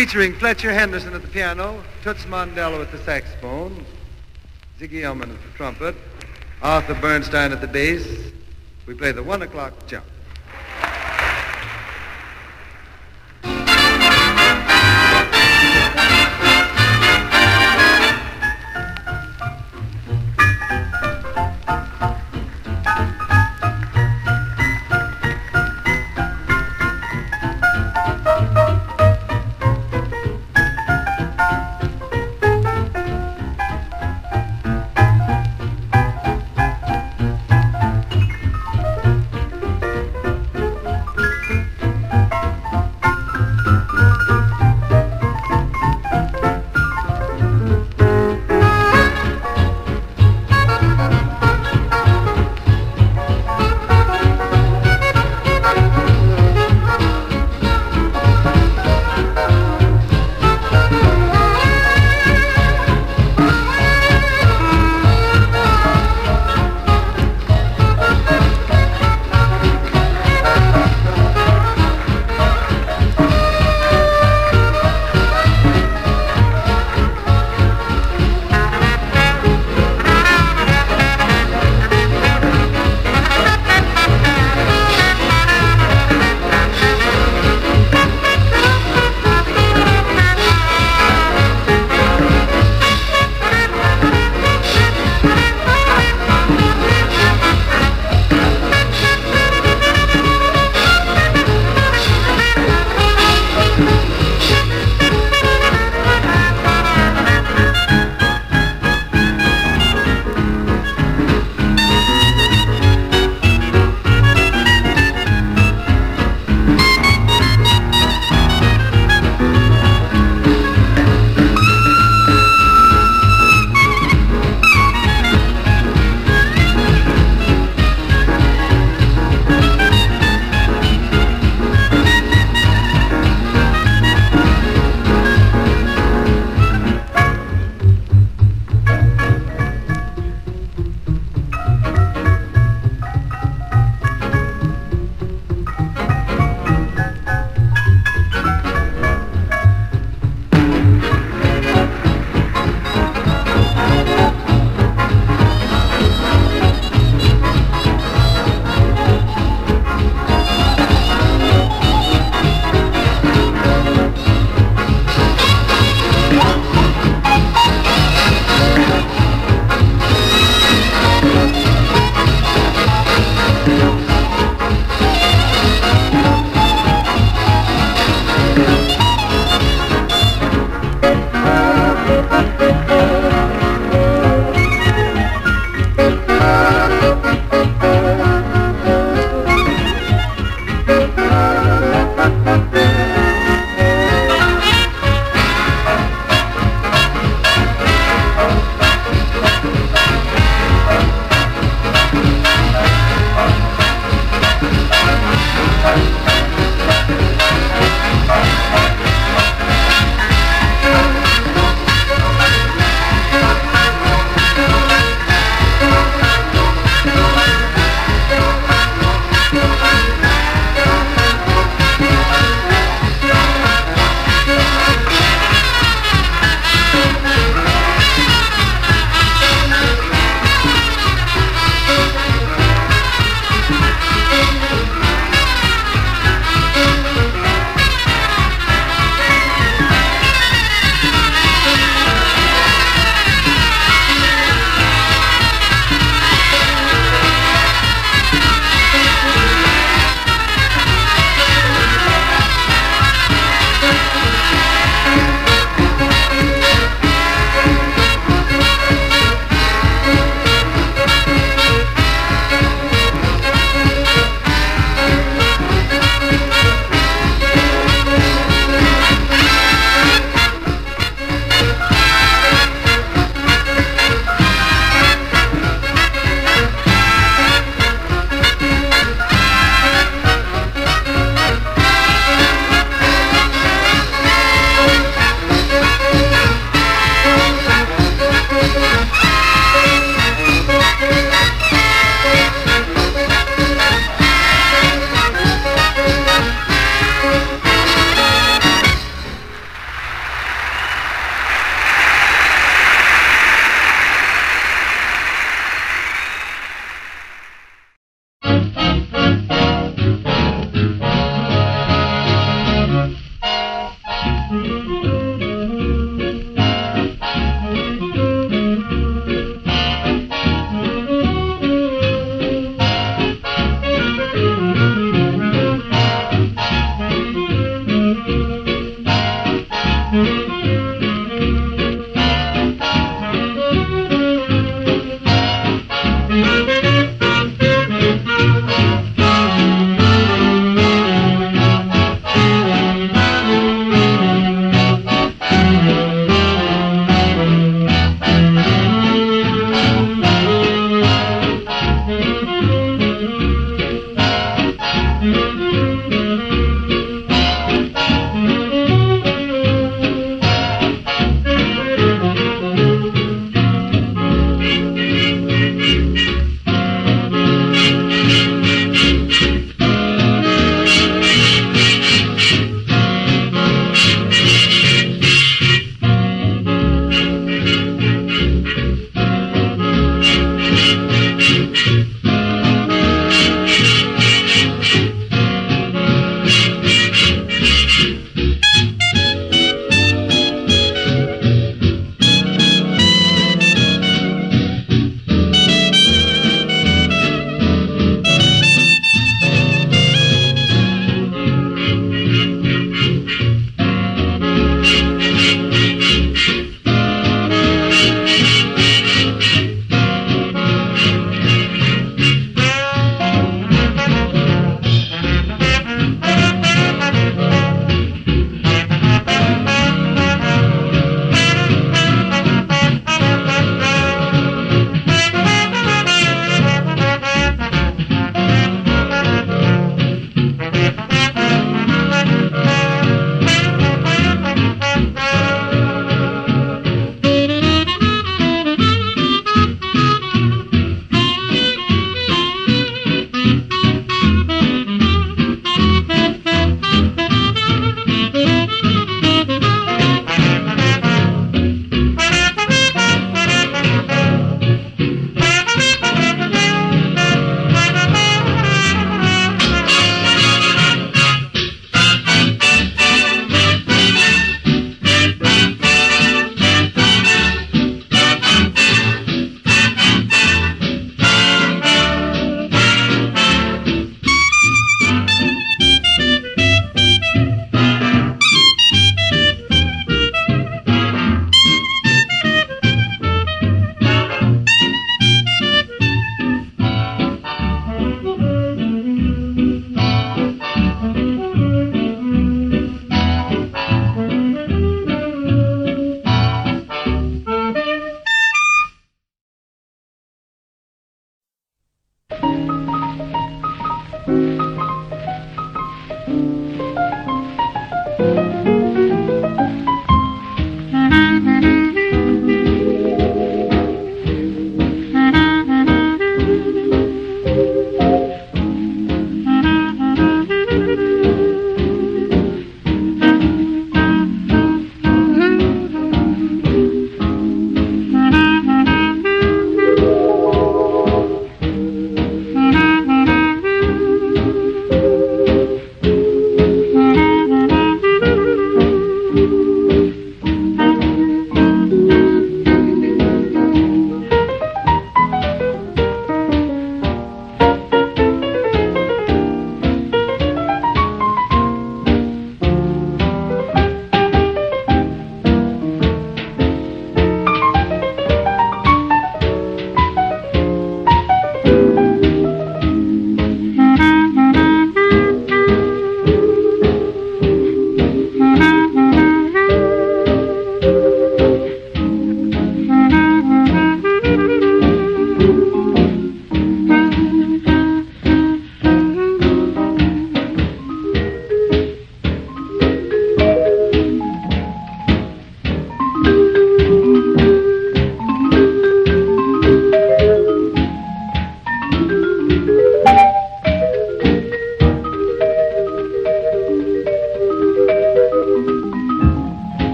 featuring Fletcher Henderson at the piano, Toots Mondello at the saxophone, Ziggy Elman at the trumpet, Arthur Bernstein at the bass. We play the one o'clock jump.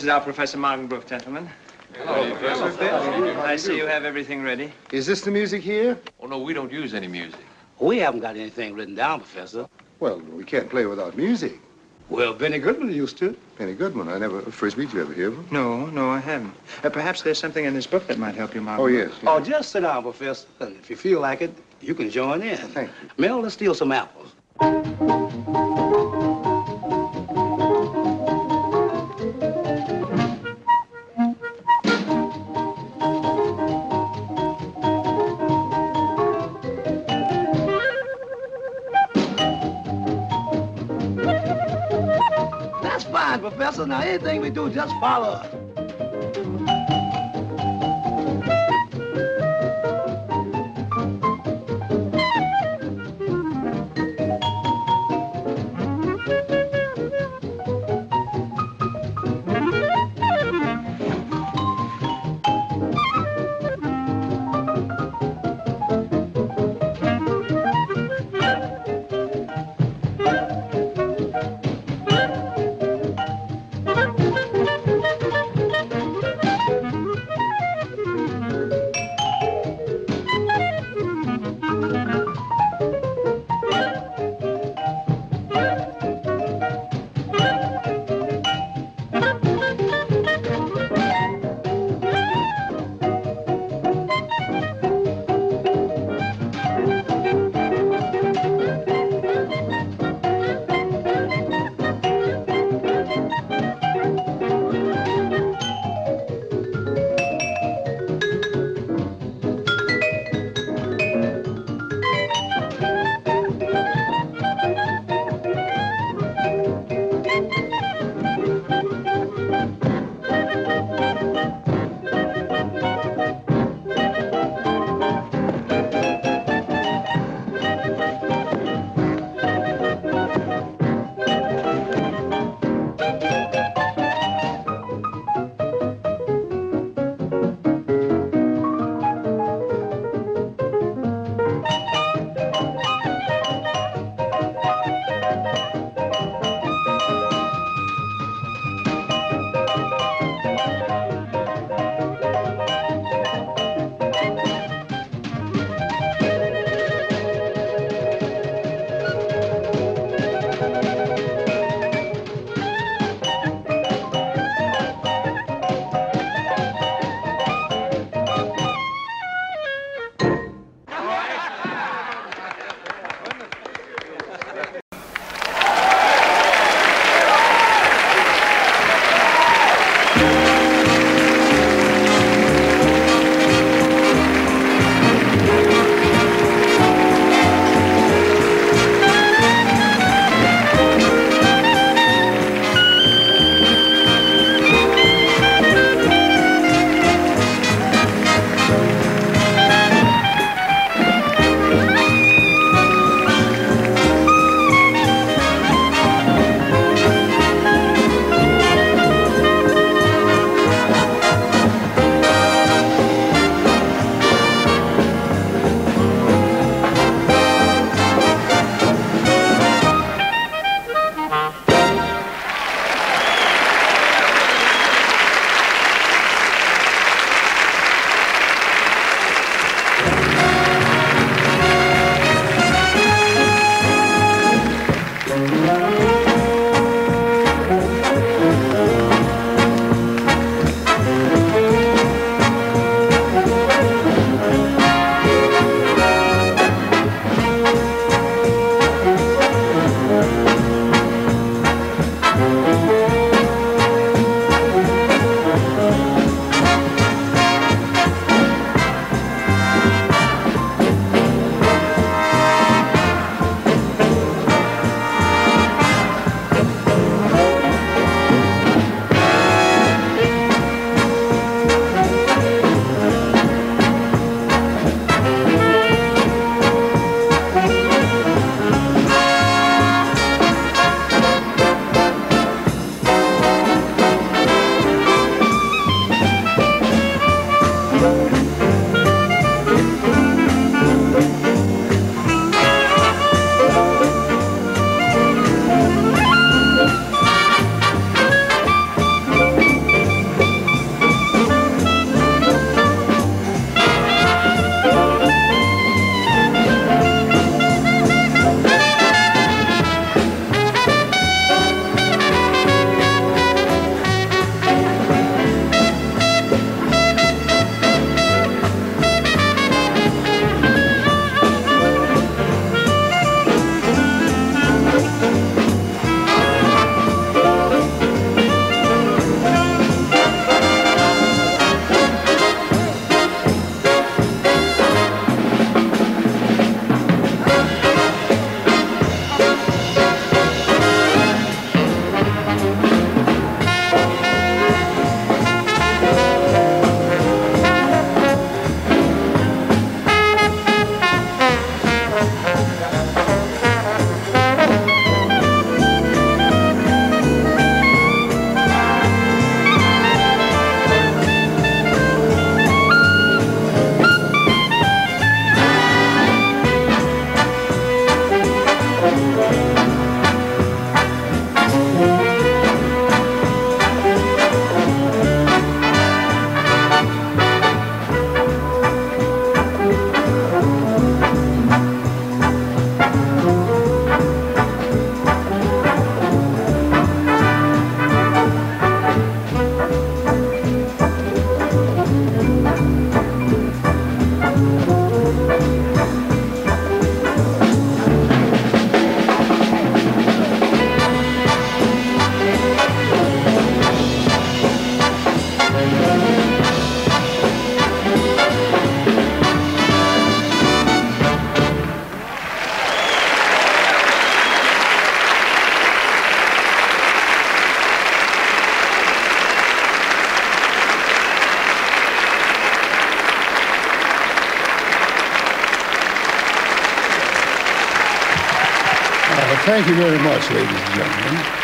This is our Professor Magenbruch, gentlemen. Hello, Professor. I see you have everything ready. Is this the music here? Oh, no, we don't use any music. We haven't got anything written down, Professor. Well, we can't play without music. Well, Benny Goodman used to. Benny Goodman, I never, Frisbee, did you ever hear of him? No, no, I haven't. Uh, perhaps there's something in this book that might help you, Magenbruch. Oh, yes. yes. Oh, just sit down, Professor. And if you feel like it, you can join in. Thank you. Mel, let's steal some apples. Professor. Now, anything we do, just follow us. Thank you very much, ladies and gentlemen.